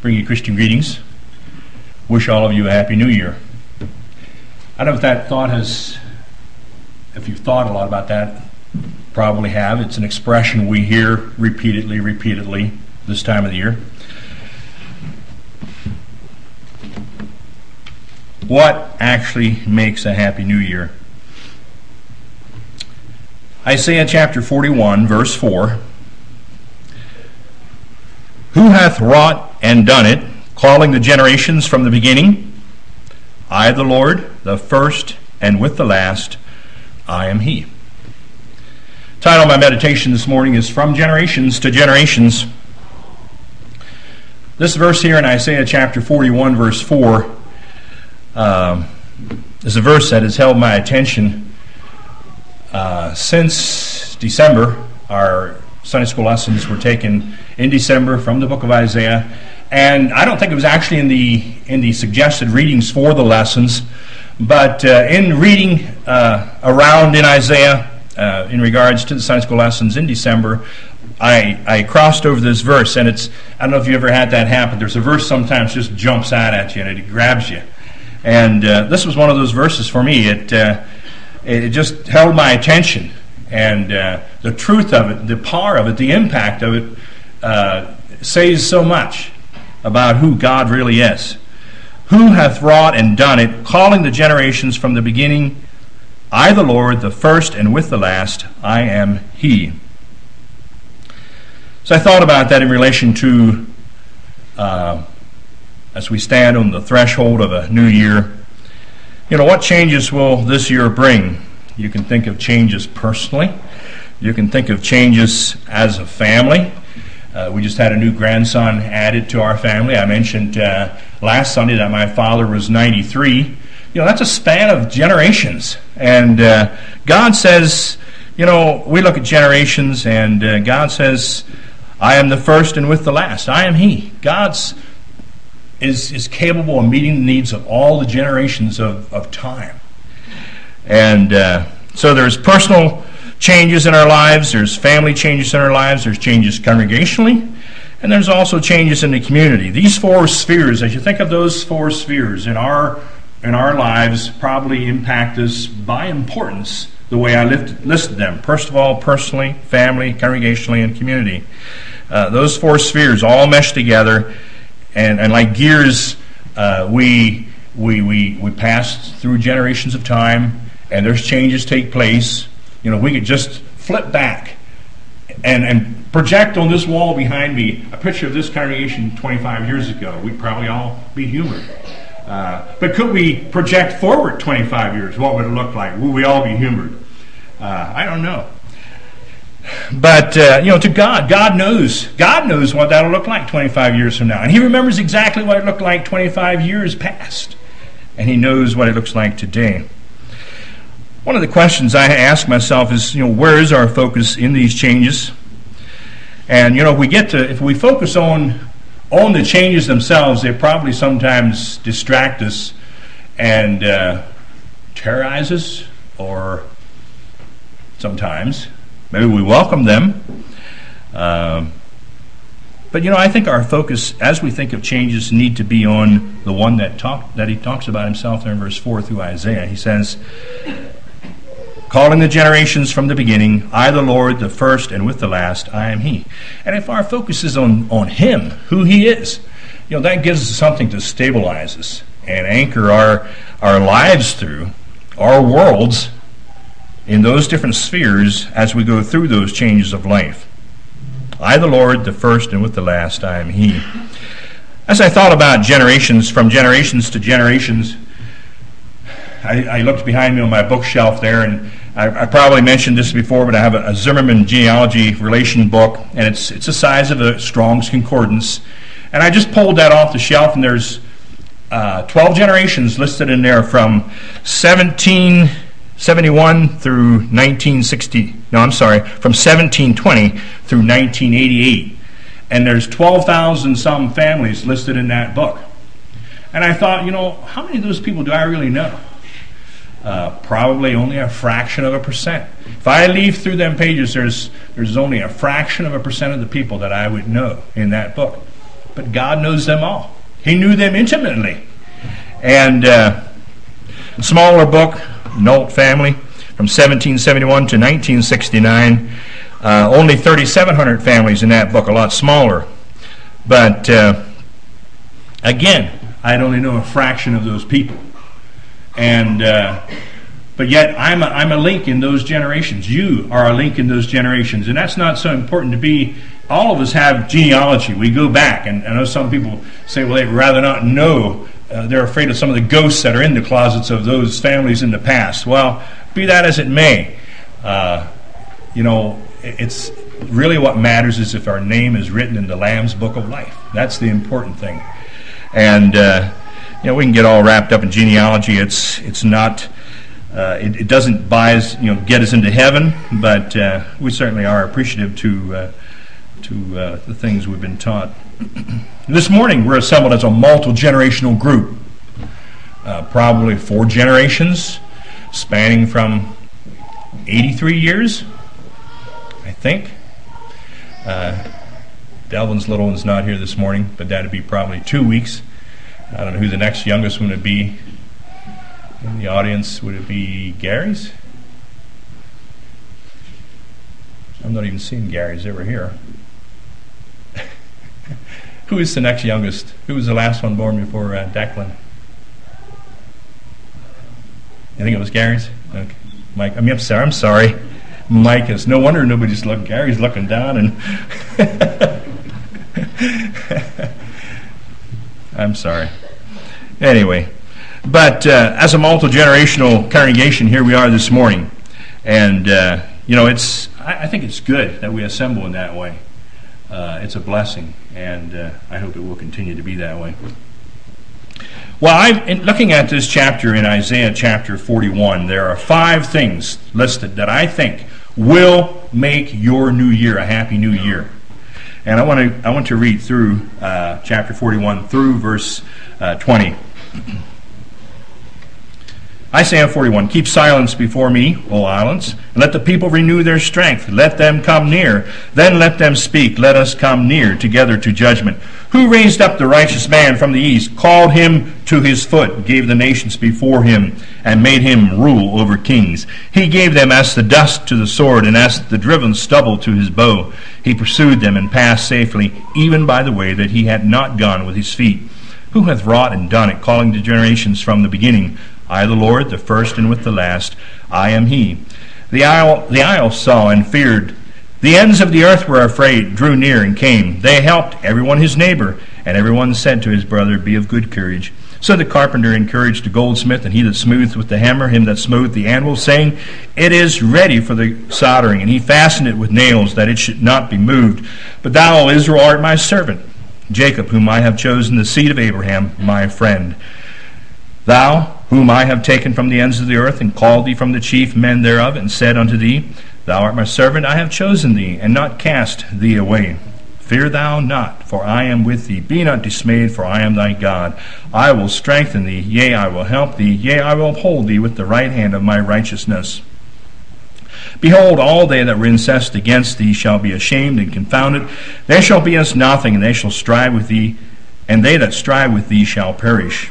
bring you Christian greetings. Wish all of you a happy new year. I don't know if that thought has, if you've thought a lot about that, probably have. It's an expression we hear repeatedly, repeatedly this time of the year. What actually makes a happy new year? Isaiah chapter 41, verse 4. Who hath wrought and done it, calling the generations from the beginning? I, the Lord, the first and with the last, I am He. Title of my meditation this morning is From Generations to Generations. This verse here in Isaiah chapter 41, verse 4, um, is a verse that has held my attention uh, since December. Our Sunday school lessons were taken in December from the book of Isaiah, and I don't think it was actually in the in the suggested readings for the lessons, but uh, in reading uh, around in Isaiah uh, in regards to the Sunday school lessons in December, I, I crossed over this verse, and it's I don't know if you ever had that happen. There's a verse sometimes just jumps out at you and it grabs you, and uh, this was one of those verses for me. It uh, it just held my attention, and uh, the truth of it, the power of it, the impact of it uh, says so much about who God really is. Who hath wrought and done it, calling the generations from the beginning? I, the Lord, the first and with the last, I am He. So I thought about that in relation to uh, as we stand on the threshold of a new year. You know, what changes will this year bring? You can think of changes personally. You can think of changes as a family. Uh, we just had a new grandson added to our family. I mentioned uh, last Sunday that my father was 93. You know, that's a span of generations. And uh, God says, you know, we look at generations, and uh, God says, I am the first and with the last. I am He. God's is, is capable of meeting the needs of all the generations of, of time. And uh, so there's personal changes in our lives, there's family changes in our lives, there's changes congregationally, and there's also changes in the community. These four spheres, as you think of those four spheres in our in our lives, probably impact us by importance the way I lift, listed them. First of all, personally, family, congregationally, and community. Uh, those four spheres all mesh together, and, and like gears, uh, we, we, we, we pass through generations of time, and there's changes take place. You know, we could just flip back and, and project on this wall behind me a picture of this congregation 25 years ago. We'd probably all be humored. Uh, but could we project forward 25 years? What would it look like? Will we all be humored? Uh, I don't know. But uh, you know, to God, God knows. God knows what that'll look like 25 years from now, and He remembers exactly what it looked like 25 years past, and He knows what it looks like today. One of the questions I ask myself is, you know, where is our focus in these changes? And you know, if we get to, if we focus on on the changes themselves, they probably sometimes distract us and uh, terrorize us, or sometimes maybe we welcome them. Um, but you know, I think our focus, as we think of changes, need to be on the one that talk, that he talks about himself there in verse four through Isaiah. He says, calling the generations from the beginning, I the Lord, the first and with the last, I am He. And if our focus is on, on Him, who He is, you know, that gives us something to stabilize us and anchor our, our lives through, our worlds, in those different spheres as we go through those changes of life. I, the Lord, the first and with the last, I am He. As I thought about generations, from generations to generations, I, I looked behind me on my bookshelf there and I, I, probably mentioned this before, but I have a, a, Zimmerman genealogy relation book, and it's it's the size of a Strong's Concordance. And I just pulled that off the shelf, and there's uh, 12 generations listed in there from 1771 through 1960. No, I'm sorry, from 1720 through 1988. And there's 12,000 some families listed in that book. And I thought, you know, how many of those people do I really know? Uh, probably only a fraction of a percent. If I leaf through them pages, there's there's only a fraction of a percent of the people that I would know in that book. But God knows them all. He knew them intimately. And uh, smaller book, Nolt family, from 1771 to 1969. Uh, only 3,700 families in that book, a lot smaller. But uh, again, I'd only know a fraction of those people. And uh, but yet I'm a, I'm a link in those generations. You are a link in those generations, and that's not so important to be. All of us have genealogy. We go back, and I know some people say, well, they'd rather not know. Uh, they're afraid of some of the ghosts that are in the closets of those families in the past. Well, be that as it may, uh, you know, it's really what matters is if our name is written in the Lamb's Book of Life. That's the important thing. And uh, you know, we can get all wrapped up in genealogy. It's it's not. Uh, it, it, doesn't buy us, you know, get us into heaven, but uh, we certainly are appreciative to uh, to uh, the things we've been taught. this morning, we're assembled as a multi generational group, uh, probably four generations, spanning from 83 years, I think. Uh, Delvin's little one's not here this morning, but that'd be probably two weeks. I don't know who the next youngest one would be in the audience. Would it be Gary's? I'm not even seeing Gary's over here. who is the next youngest? Who was the last one born before uh, Declan? I think it was Gary's. Okay. Mike, I mean, I'm sorry. I'm sorry. Mike is. No wonder nobody's looking. Gary's looking down, and I'm sorry. Anyway, but uh, as a multi generational congregation, here we are this morning, and uh, you know, it's. I, I, think it's good that we assemble in that way. Uh, it's a blessing, and uh, I hope it will continue to be that way. Well, I'm looking at this chapter in Isaiah chapter 41. There are five things listed that I think will make your new year a happy new year. And I want to I want to read through uh, chapter 41 through verse uh, 20. Isaiah 41 Keep silence before me, O islands, and let the people renew their strength. Let them come near. Then let them speak. Let us come near together to judgment. Who raised up the righteous man from the east, called him to his foot, gave the nations before him, and made him rule over kings? He gave them as the dust to the sword, and as the driven stubble to his bow. He pursued them and passed safely, even by the way that he had not gone with his feet. Who hath wrought and done it, calling the generations from the beginning? I, the Lord, the first and with the last, I am he. The isle, the isle saw and feared. The ends of the earth were afraid, drew near and came. They helped everyone his neighbor, and everyone said to his brother, Be of good courage. So the carpenter encouraged the goldsmith, and he that smooths with the hammer, him that smote the anvil, saying, It is ready for the soldering. And he fastened it with nails, that it should not be moved. But thou, O Israel, art my servant, Jacob, whom I have chosen, the seed of Abraham, my friend. Thou, whom I have taken from the ends of the earth, and called thee from the chief men thereof, and said unto thee, Thou art my servant, I have chosen thee, and not cast thee away. Fear thou not, for I am with thee. Be not dismayed, for I am thy God. I will strengthen thee, yea, I will help thee, yea, I will uphold thee with the right hand of my righteousness. Behold, all they that were incensed against thee shall be ashamed and confounded. They shall be as nothing, and they shall strive with thee, and they that strive with thee shall perish.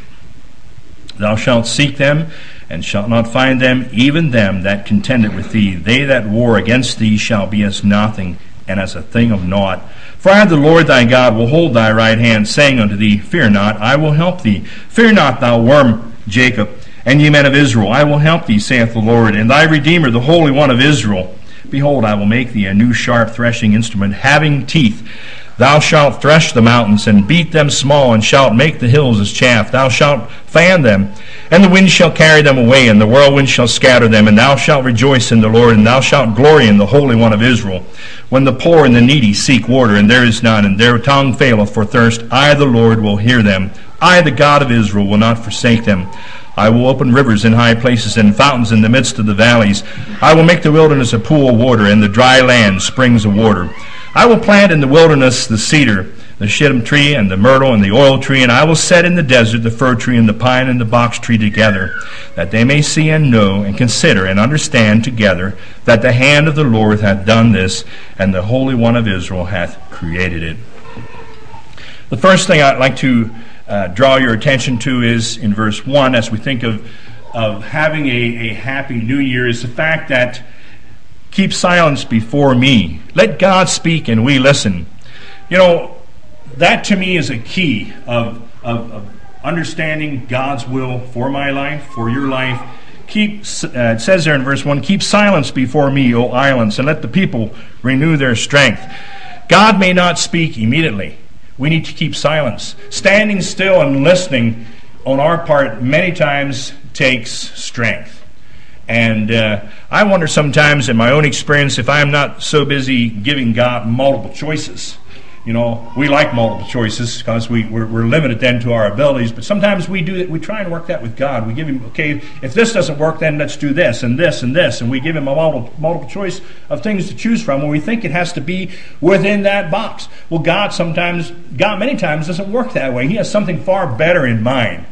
Thou shalt seek them, and shalt not find them, even them that contended with thee. They that war against thee shall be as nothing, and as a thing of naught. For I, the Lord thy God, will hold thy right hand, saying unto thee, Fear not, I will help thee. Fear not, thou worm Jacob, and ye men of Israel, I will help thee, saith the Lord, and thy Redeemer, the Holy One of Israel. Behold, I will make thee a new sharp threshing instrument, having teeth Thou shalt thresh the mountains and beat them small, and shalt make the hills as chaff. Thou shalt fan them, and the wind shall carry them away, and the whirlwind shall scatter them. And thou shalt rejoice in the Lord, and thou shalt glory in the Holy One of Israel. When the poor and the needy seek water, and there is none, and their tongue faileth for thirst, I, the Lord, will hear them. I, the God of Israel, will not forsake them. I will open rivers in high places and fountains in the midst of the valleys. I will make the wilderness a pool of water, and the dry land springs of water. I will plant in the wilderness the cedar, the shittim tree, and the myrtle, and the oil tree, and I will set in the desert the fir tree and the pine and the box tree together, that they may see and know and consider and understand together that the hand of the Lord hath done this, and the Holy One of Israel hath created it. The first thing I'd like to uh, draw your attention to is in verse 1 as we think of, of having a, a happy new year is the fact that keep silence before me. Let God speak and we listen. You know, that to me is a key of, of, of understanding God's will for my life, for your life. Keep, uh, it says there in verse 1 Keep silence before me, O islands, and let the people renew their strength. God may not speak immediately. We need to keep silence. Standing still and listening on our part many times takes strength. And uh, I wonder sometimes in my own experience if I'm not so busy giving God multiple choices you know, we like multiple choices because we, we're, we're, limited then to our abilities. But sometimes we do that. We try and work that with God. We give Him, okay, if this doesn't work, then let's do this and this and this. And we give Him a multiple, multiple choice of things to choose from when we think it has to be within that box. Well, God sometimes, God many times doesn't work that way. He has something far better in mind.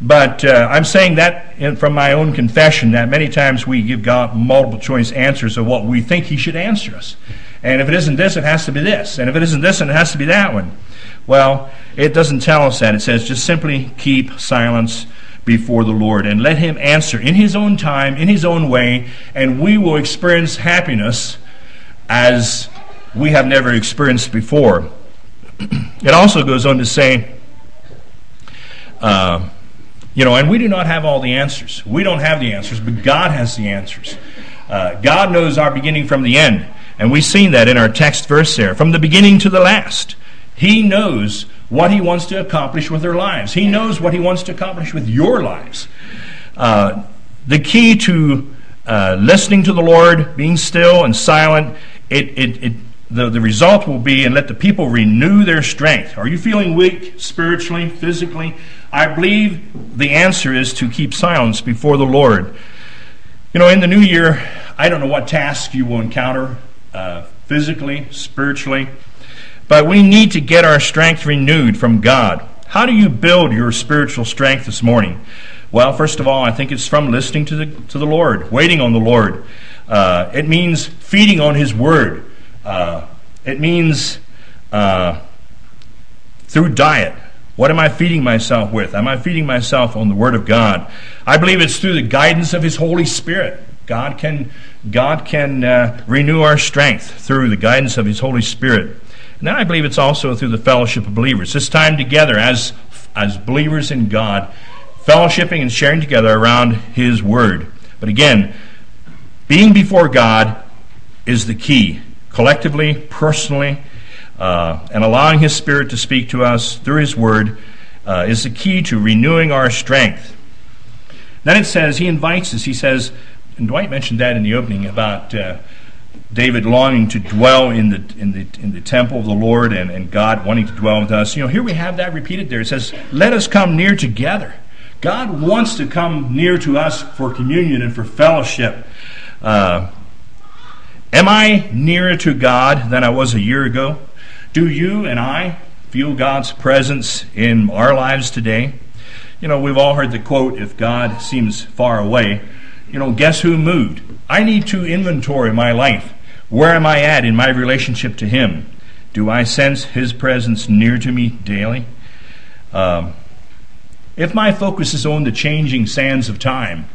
But uh, I'm saying that in, from my own confession that many times we give God multiple choice answers of what we think He should answer us. And if it isn't this, it has to be this. And if it isn't this, then it has to be that one. Well, it doesn't tell us that. It says just simply keep silence before the Lord and let Him answer in His own time, in His own way, and we will experience happiness as we have never experienced before. it also goes on to say, uh, you know, and we do not have all the answers. We don't have the answers, but God has the answers. Uh, God knows our beginning from the end. And we've seen that in our text verse there. From the beginning to the last, He knows what He wants to accomplish with their lives. He knows what He wants to accomplish with your lives. Uh, the key to uh, listening to the Lord, being still and silent, it, it, it, the, the result will be, and let the people renew their strength. Are you feeling weak spiritually, physically? I believe the answer is to keep silence before the Lord. You know, in the new year, I don't know what tasks you will encounter uh, physically, spiritually. But we need to get our strength renewed from God. How do you build your spiritual strength this morning? Well, first of all, I think it's from listening to the, to the Lord, waiting on the Lord. Uh, it means feeding on His Word. Uh, it means uh, through diet. What am I feeding myself with? Am I feeding myself on the Word of God? I believe it's through the guidance of His Holy Spirit. God can, God can uh, renew our strength through the guidance of His Holy Spirit. And then I believe it's also through the fellowship of believers. This time together as, as believers in God, fellowshipping and sharing together around His Word. But again, being before God is the key, collectively, personally, uh, and allowing His Spirit to speak to us through His Word uh, is the key to renewing our strength. Then it says, He invites us, He says, and Dwight mentioned that in the opening about uh, David longing to dwell in the in the in the temple of the Lord and, and God wanting to dwell with us. You know, here we have that repeated there. It says, Let us come near together. God wants to come near to us for communion and for fellowship. Uh, am I nearer to God than I was a year ago? Do you and I feel God's presence in our lives today? You know, we've all heard the quote, if God seems far away, you know, guess who moved? I need to inventory my life. Where am I at in my relationship to Him? Do I sense His presence near to me daily? Um, if my focus is on the changing sands of time,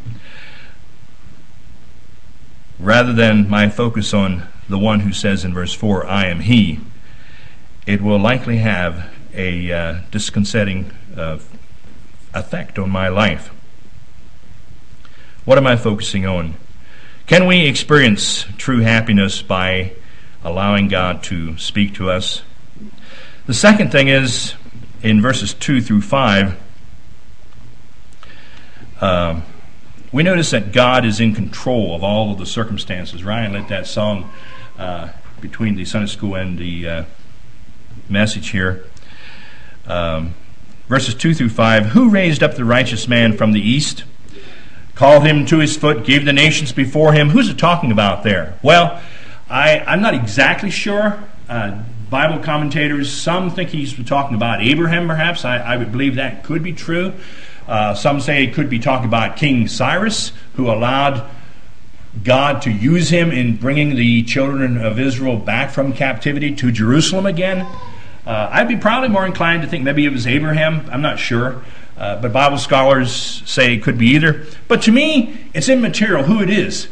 rather than my focus on the one who says in verse 4, I am He, it will likely have a uh, disconcerting uh, effect on my life. What am I focusing on? Can we experience true happiness by allowing God to speak to us? The second thing is in verses 2 through 5, uh, we notice that God is in control of all of the circumstances. Ryan let that song uh, between the Sunday school and the uh, message here. Um, verses 2 through 5 Who raised up the righteous man from the east? called him to his foot, gave the nations before him. Who's it talking about there? Well, I, I'm not exactly sure. Uh, Bible commentators, some think he's talking about Abraham, perhaps. I, I would believe that could be true. Uh, some say it could be talking about King Cyrus, who allowed God to use him in bringing the children of Israel back from captivity to Jerusalem again. Uh, I'd be probably more inclined to think maybe it was Abraham. I'm not sure. Uh, but Bible scholars say it could be either. But to me, it's immaterial who it is.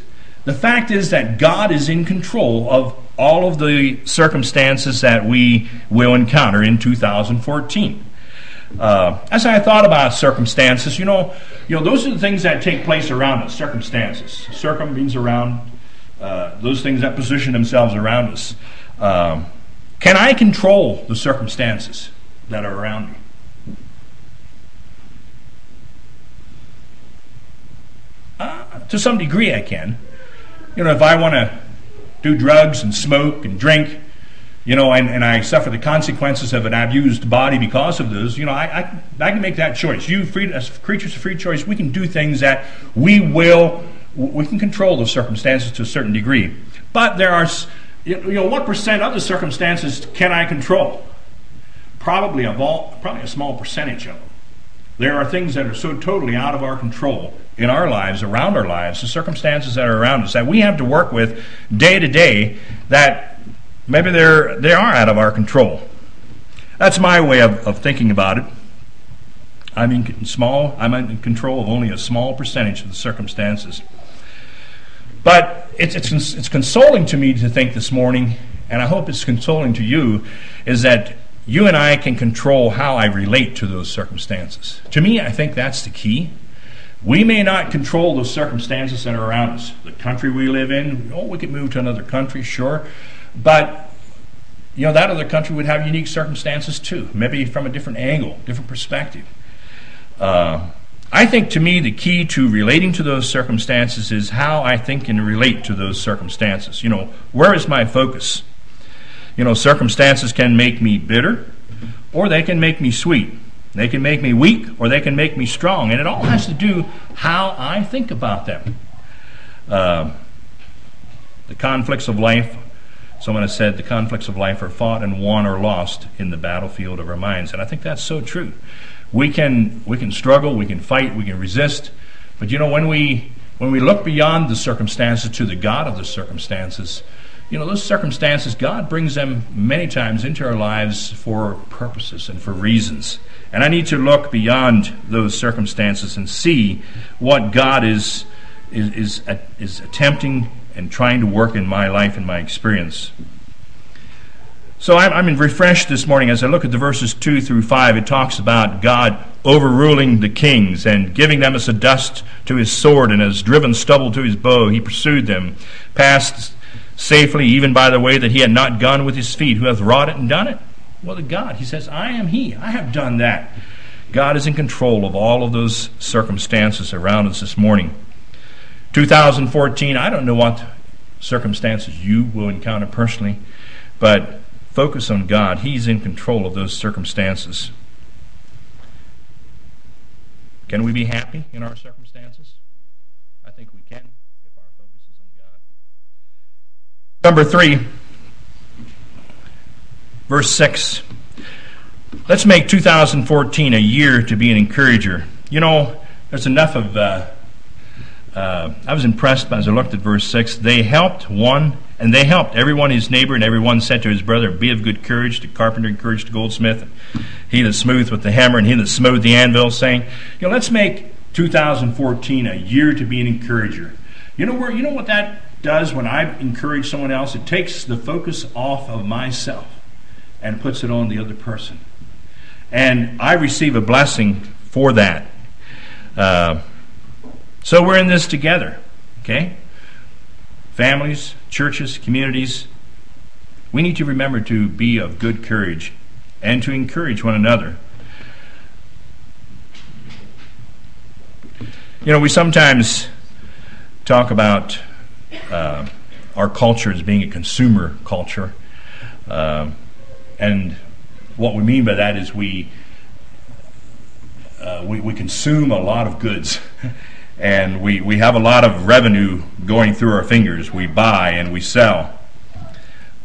The fact is that God is in control of all of the circumstances that we will encounter in 2014. Uh, as I thought about circumstances, you know, you know, those are the things that take place around us. Circumstances. Circum means around. Uh, those things that position themselves around us. Um, can I control the circumstances that are around me? Uh, to some degree, I can. You know, if I want to do drugs and smoke and drink, you know, and, and I suffer the consequences of an abused body because of this, you know, I, I, I can make that choice. You, free, as creatures of free choice, we can do things that we will, we can control those circumstances to a certain degree. But there are, you know, what percent of the circumstances can I control? Probably a, vol, probably a small percentage of them. There are things that are so totally out of our control in our lives, around our lives, the circumstances that are around us that we have to work with day to day that maybe they're, they are out of our control. That's my way of, of thinking about it. I'm in small. I'm in control of only a small percentage of the circumstances. But it's, it's, it's consoling to me to think this morning, and I hope it's consoling to you, is that you and I can control how I relate to those circumstances. To me, I think that's the key. We may not control the circumstances that are around us. The country we live in, oh, we could move to another country, sure. But, you know, that other country would have unique circumstances too, maybe from a different angle, different perspective. Uh, I think to me the key to relating to those circumstances is how I think and relate to those circumstances. You know, where is my focus? You know, circumstances can make me bitter or they can make me sweet. They can make me weak or they can make me strong. And it all has to do how I think about them. Uh, the conflicts of life, someone has said, the conflicts of life are fought and won or lost in the battlefield of our minds. And I think that's so true. We can, we can struggle, we can fight, we can resist. But you know, when we, when we look beyond the circumstances to the God of the circumstances, you know, those circumstances, God brings them many times into our lives for purposes and for reasons. And I need to look beyond those circumstances and see what God is, is, is, is attempting and trying to work in my life and my experience. So I'm, I'm refreshed this morning as I look at the verses 2 through 5. It talks about God overruling the kings and giving them as a dust to his sword and as driven stubble to his bow. He pursued them, passed safely, even by the way that he had not gone with his feet. Who hath wrought it and done it? Well, the God. He says, I am He. I have done that. God is in control of all of those circumstances around us this morning. 2014, I don't know what circumstances you will encounter personally, but focus on God. He's in control of those circumstances. Can we be happy in our circumstances? I think we can if our focus is on God. Number three, Verse 6. Let's make 2014 a year to be an encourager. You know, there's enough of. Uh, uh, I was impressed as I looked at verse 6. They helped one, and they helped everyone his neighbor, and everyone said to his brother, Be of good courage. The carpenter encouraged the goldsmith, he that smooth with the hammer, and he that smote the anvil, saying, You know, let's make 2014 a year to be an encourager. You know where you know what that does when I encourage someone else? It takes the focus off of myself and puts it on the other person. And I receive a blessing for that. Uh, so we're in this together, okay? Families, churches, communities. We need to remember to be of good courage and to encourage one another. You know, we sometimes talk about uh, our culture as being a consumer culture. Uh, and what we mean by that is we, uh, we, we consume a lot of goods. and we, we have a lot of revenue going through our fingers. We buy and we sell.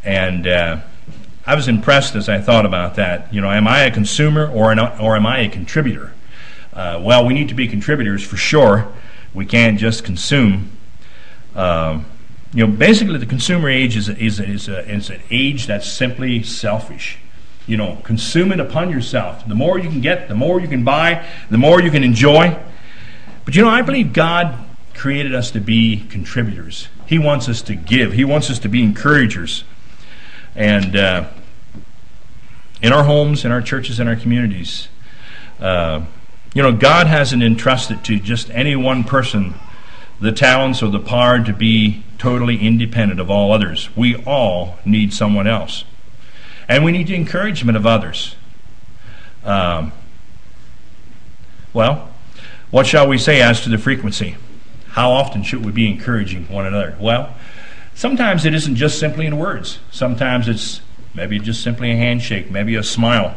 And uh, I was impressed as I thought about that. You know, am I a consumer or, an, or am I a contributor? Uh, well, we need to be contributors for sure. We can't just consume. Um, you know, basically the consumer age is, is, is, a, is an age that's simply selfish. you know, consume it upon yourself. The more you can get, the more you can buy, the more you can enjoy. But you know, I believe God created us to be contributors. He wants us to give. He wants us to be encouragers. And uh, in our homes, in our churches, in our communities, uh, you know, God hasn't entrusted to just any one person the talents or the power to be totally independent of all others. We all need someone else. And we need the encouragement of others. Um, well, what shall we say as to the frequency? How often should we be encouraging one another? Well, sometimes it isn't just simply in words. Sometimes it's maybe just simply a handshake, maybe a smile.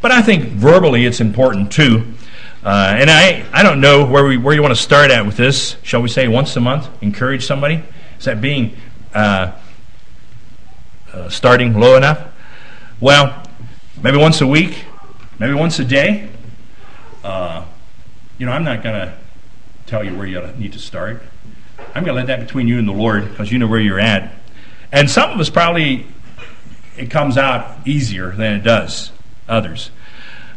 But I think verbally it's important too. Uh, and I, I don't know where, we, where you want to start at with this. Shall we say once a month? Encourage somebody? Is that being uh, uh, starting low enough? Well, maybe once a week, maybe once a day. Uh, you know, I'm not going to tell you where you need to start. I'm going to let that between you and the Lord because you know where you're at. And some of us probably, it comes out easier than it does others.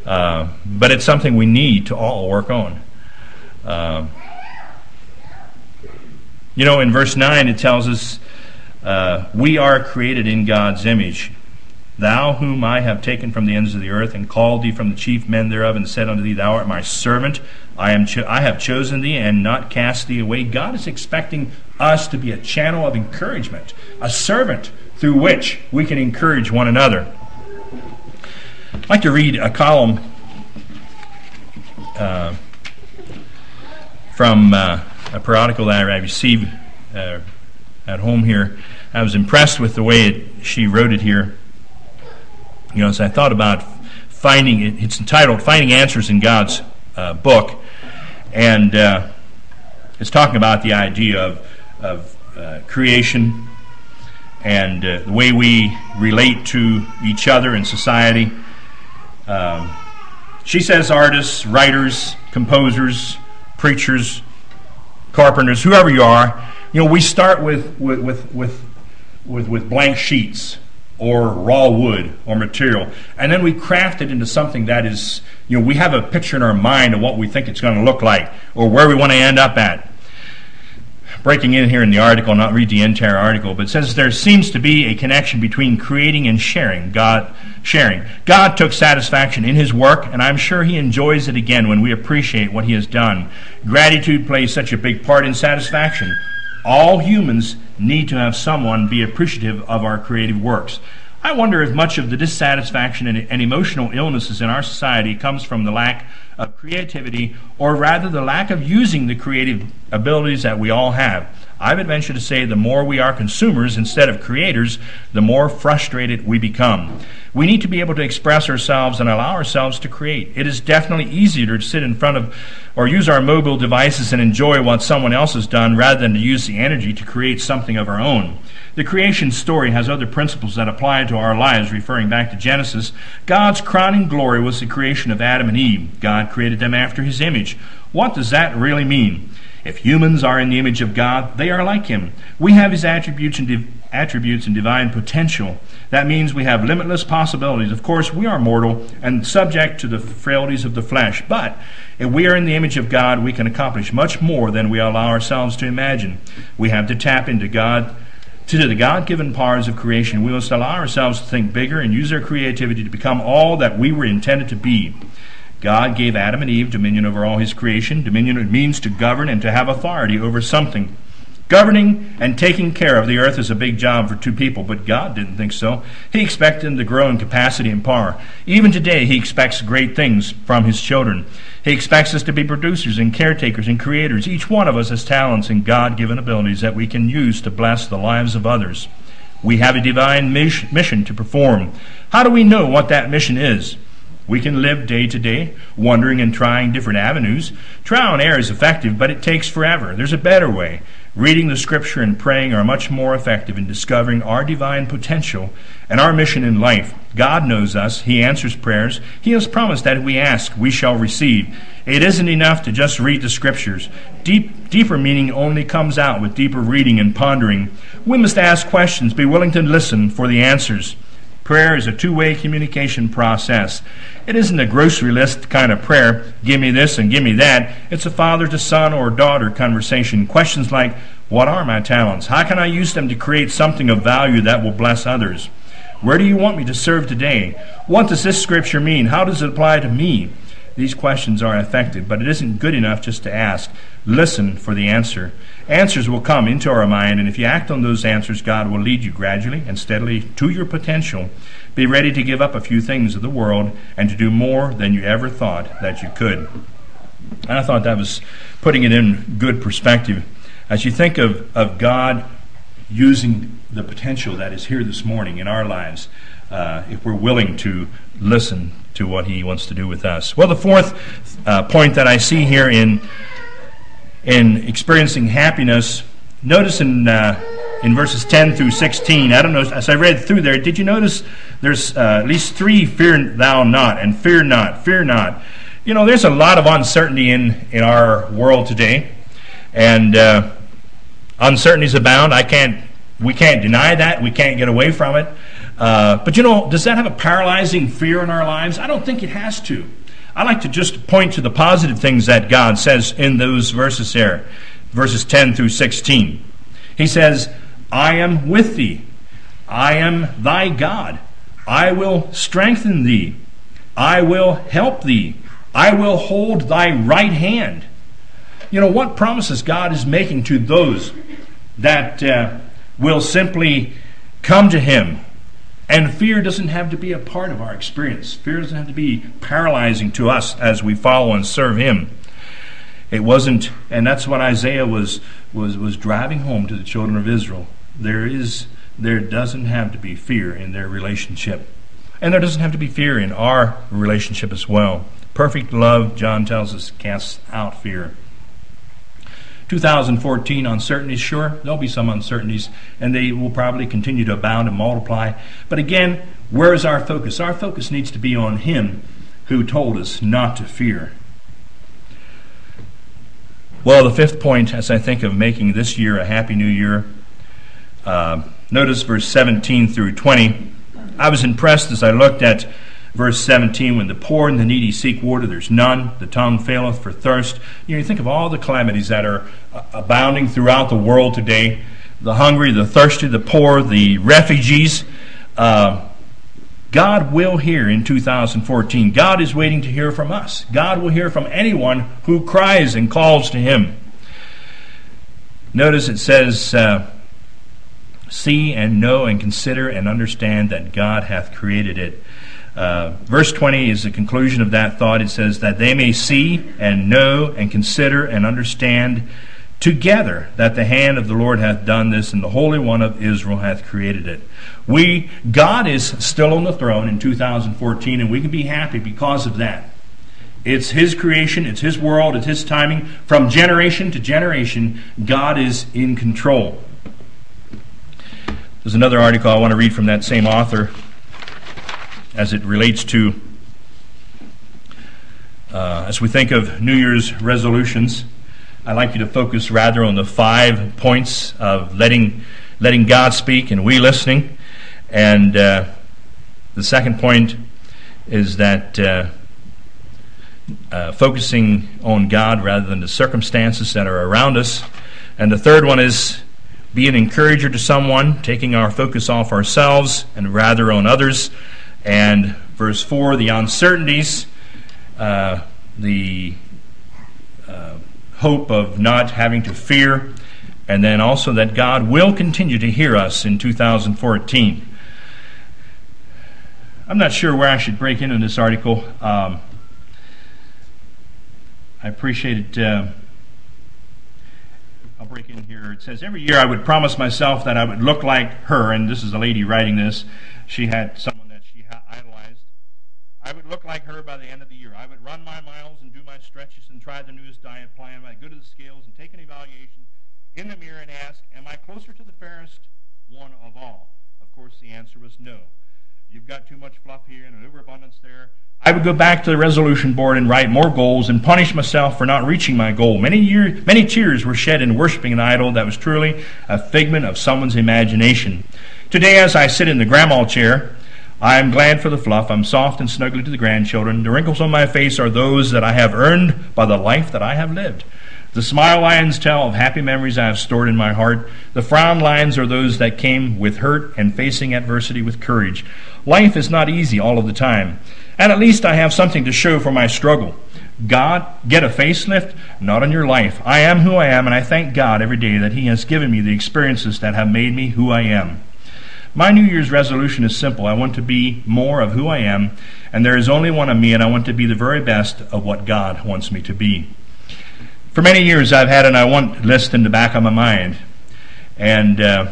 Uh, but it's something we need to all work on. Uh, you know, in verse 9, it tells us, uh, We are created in God's image. Thou, whom I have taken from the ends of the earth, and called thee from the chief men thereof, and said unto thee, Thou art my servant. I, am cho- I have chosen thee, and not cast thee away. God is expecting us to be a channel of encouragement, a servant through which we can encourage one another. I'd like to read a column uh, from uh, a periodical that I received uh, at home here. I was impressed with the way it, she wrote it here. You know, as I thought about finding it, it's entitled "Finding Answers in God's uh, Book," and uh, it's talking about the idea of of uh, creation and the way we relate to each other in society um, she says artists, writers, composers, preachers, carpenters, whoever you are, you know, we start with, with, with, with, with, with blank sheets or raw wood or material, and then we craft it into something that is, you know, we have a picture in our mind of what we think it's going to look like or where we want to end up at breaking in here in the article, not read the entire article, but it says there seems to be a connection between creating and sharing. God sharing. God took satisfaction in his work, and I'm sure he enjoys it again when we appreciate what he has done. Gratitude plays such a big part in satisfaction. All humans need to have someone be appreciative of our creative works. I wonder if much of the dissatisfaction and, and, emotional illnesses in our society comes from the lack of creativity, or rather the lack of using the creative abilities that we all have. I would venture to say the more we are consumers instead of creators, the more frustrated we become. We need to be able to express ourselves and allow ourselves to create. It is definitely easier to sit in front of or use our mobile devices and enjoy what someone else has done rather than to use the energy to create something of our own. The creation story has other principles that apply to our lives, referring back to Genesis. God's crowning glory was the creation of Adam and Eve. God created them after his image. What does that really mean? If humans are in the image of God, they are like him. We have his attributes and, div- attributes and divine potential. That means we have limitless possibilities. Of course, we are mortal and subject to the frailties of the flesh, but if we are in the image of God, we can accomplish much more than we allow ourselves to imagine. We have to tap into God to the God given powers of creation, we must allow ourselves to think bigger and use our creativity to become all that we were intended to be. God gave Adam and Eve dominion over all his creation. Dominion means to govern and to have authority over something. Governing and taking care of the earth is a big job for two people, but God didn't think so. He expected them to grow in capacity and power. Even today, He expects great things from His children. He expects us to be producers and caretakers and creators. Each one of us has talents and God given abilities that we can use to bless the lives of others. We have a divine mission to perform. How do we know what that mission is? We can live day to day, wondering and trying different avenues. Trial and error is effective, but it takes forever. There's a better way. Reading the scripture and praying are much more effective in discovering our divine potential and our mission in life. God knows us. He answers prayers. He has promised that if we ask, we shall receive. It isn't enough to just read the scriptures. Deep, deeper meaning only comes out with deeper reading and pondering. We must ask questions, be willing to listen for the answers. Prayer is a two way communication process. It isn't a grocery list kind of prayer, give me this and give me that. It's a father to son or daughter conversation. Questions like, What are my talents? How can I use them to create something of value that will bless others? Where do you want me to serve today? What does this scripture mean? How does it apply to me? These questions are effective, but it isn't good enough just to ask. Listen for the answer. Answers will come into our mind, and if you act on those answers, God will lead you gradually and steadily to your potential. Be ready to give up a few things of the world and to do more than you ever thought that you could. And I thought that was putting it in good perspective. As you think of, of God using the potential that is here this morning in our lives, uh, if we're willing to listen to what He wants to do with us. Well, the fourth uh, point that I see here in in experiencing happiness, notice in uh, in verses 10 through 16. I don't know, as I read through there, did you notice there's uh, at least three fear thou not and fear not, fear not. You know, there's a lot of uncertainty in, in our world today, and uh, uncertainties abound. I can't, we can't deny that. We can't get away from it. Uh, but you know, does that have a paralyzing fear in our lives? I don't think it has to. I like to just point to the positive things that God says in those verses there, verses 10 through 16. He says, I am with thee. I am thy God. I will strengthen thee. I will help thee. I will hold thy right hand. You know, what promises God is making to those that uh, will simply come to Him and fear doesn't have to be a part of our experience. Fear doesn't have to be paralyzing to us as we follow and serve Him. It wasn't, and that's what Isaiah was, was, was driving home to the children of Israel. There is, there doesn't have to be fear in their relationship. And there doesn't have to be fear in our relationship as well. Perfect love, John tells us, casts out fear. 2014 uncertainties, sure, there'll be some uncertainties, and they will probably continue to abound and multiply. But again, where is our focus? Our focus needs to be on Him who told us not to fear. Well, the fifth point, as I think of making this year a happy new year, uh, notice verse 17 through 20. I was impressed as I looked at Verse 17, when the poor and the needy seek water, there's none. The tongue faileth for thirst. You know, you think of all the calamities that are uh, abounding throughout the world today the hungry, the thirsty, the poor, the refugees. Uh, God will hear in 2014. God is waiting to hear from us. God will hear from anyone who cries and calls to Him. Notice it says, uh, See and know and consider and understand that God hath created it uh, verse 20 is the conclusion of that thought. It says, That they may see and know and consider and understand together that the hand of the Lord hath done this, and the Holy One of Israel hath created it. We, God is still on the throne in 2014, and we can be happy because of that. It's His creation, it's His world, it's His timing. From generation to generation, God is in control. There's another article I want to read from that same author as it relates to, uh, as we think of New Year's resolutions, I'd like you to focus rather on the five points of letting, letting God speak and we listening. And uh, the second point is that uh, uh, focusing on God rather than the circumstances that are around us. And the third one is be an encourager to someone, taking our focus off ourselves and rather on others. And verse 4, the uncertainties, uh, the uh, hope of not having to fear, and then also that God will continue to hear us in 2014. I'm not sure where I should break into this article. Um, I appreciate it. Uh, I'll break in here. It says, Every year I would promise myself that I would look like her, and this is a lady writing this. She had some would look like her by the end of the year. I would run my miles and do my stretches and try the newest diet plan. I'd go to the scales and take an evaluation in the mirror and ask, Am I closer to the fairest one of all? Of course, the answer was no. You've got too much fluff here and an overabundance there. I would go back to the resolution board and write more goals and punish myself for not reaching my goal. Many, year, many tears were shed in worshiping an idol that was truly a figment of someone's imagination. Today, as I sit in the grandma chair, I am glad for the fluff. I'm soft and snuggly to the grandchildren. The wrinkles on my face are those that I have earned by the life that I have lived. The smile lines tell of happy memories I have stored in my heart. The frown lines are those that came with hurt and facing adversity with courage. Life is not easy all of the time, and at least I have something to show for my struggle. God, get a facelift? Not on your life. I am who I am, and I thank God every day that He has given me the experiences that have made me who I am. My New Year's resolution is simple. I want to be more of who I am, and there is only one of me, and I want to be the very best of what God wants me to be. For many years, I've had an I want list in the back of my mind. And uh,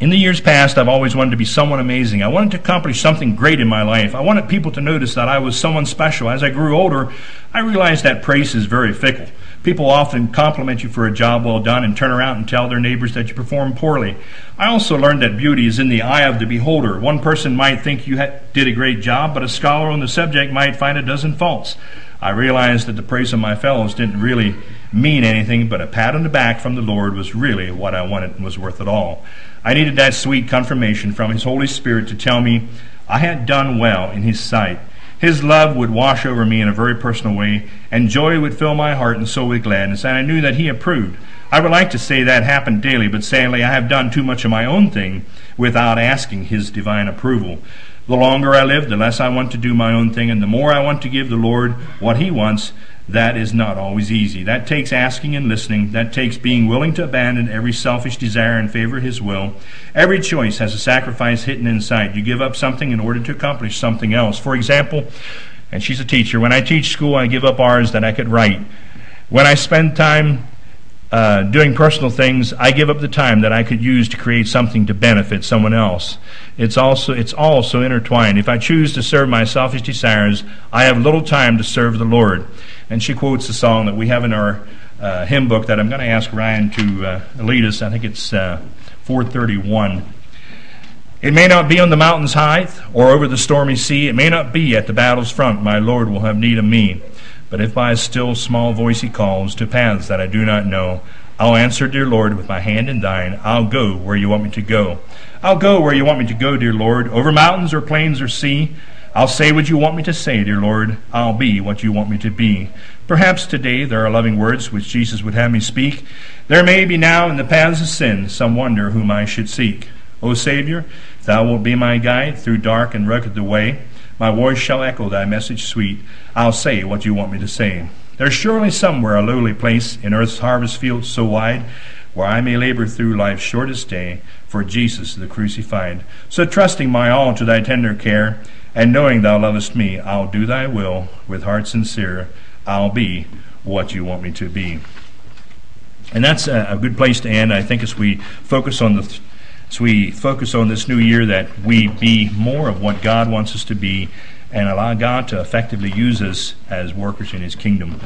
in the years past, I've always wanted to be someone amazing. I wanted to accomplish something great in my life. I wanted people to notice that I was someone special. As I grew older, I realized that praise is very fickle. People often compliment you for a job well done and turn around and tell their neighbors that you perform poorly. I also learned that beauty is in the eye of the beholder. One person might think you did a great job, but a scholar on the subject might find a dozen faults. I realized that the praise of my fellows didn't really mean anything, but a pat on the back from the Lord was really what I wanted and was worth it all. I needed that sweet confirmation from His Holy Spirit to tell me I had done well in His sight. His love would wash over me in a very personal way, and joy would fill my heart and soul with gladness, and I knew that He approved. I would like to say that happened daily, but sadly I have done too much of my own thing without asking His divine approval. The longer I live, the less I want to do my own thing, and the more I want to give the Lord what He wants. That is not always easy. That takes asking and listening. That takes being willing to abandon every selfish desire in favor of His will. Every choice has a sacrifice hidden inside. You give up something in order to accomplish something else. For example, and she's a teacher, when I teach school, I give up hours that I could write. When I spend time uh, doing personal things, I give up the time that I could use to create something to benefit someone else. It's also it's all so intertwined. If I choose to serve my selfish desires, I have little time to serve the Lord. And she quotes the song that we have in our uh, hymn book that I'm going to ask Ryan to uh, lead us. I think it's uh, 431. It may not be on the mountain's height or over the stormy sea. It may not be at the battle's front. My Lord will have need of me. But if by a still small voice he calls to paths that I do not know, I'll answer, dear Lord, with my hand in thine. I'll go where you want me to go. I'll go where you want me to go, dear Lord, over mountains or plains or sea. I'll say what you want me to say, dear Lord. I'll be what you want me to be. Perhaps today there are loving words which Jesus would have me speak. There may be now in the paths of sin some wonder whom I should seek. O Savior, thou wilt be my guide through dark and rugged the way, my voice shall echo thy message sweet. I'll say what you want me to say. There's surely somewhere a lowly place in earth's harvest field so wide where I may labor through life's shortest day for Jesus the crucified. So trusting my all to thy tender care, and knowing thou lovest me, I'll do thy will with heart sincere. I'll be what you want me to be. And that's a, good place to end. I think as we focus on the as we focus on this new year, that we be more of what God wants us to be and allow God to effectively use us as workers in His kingdom.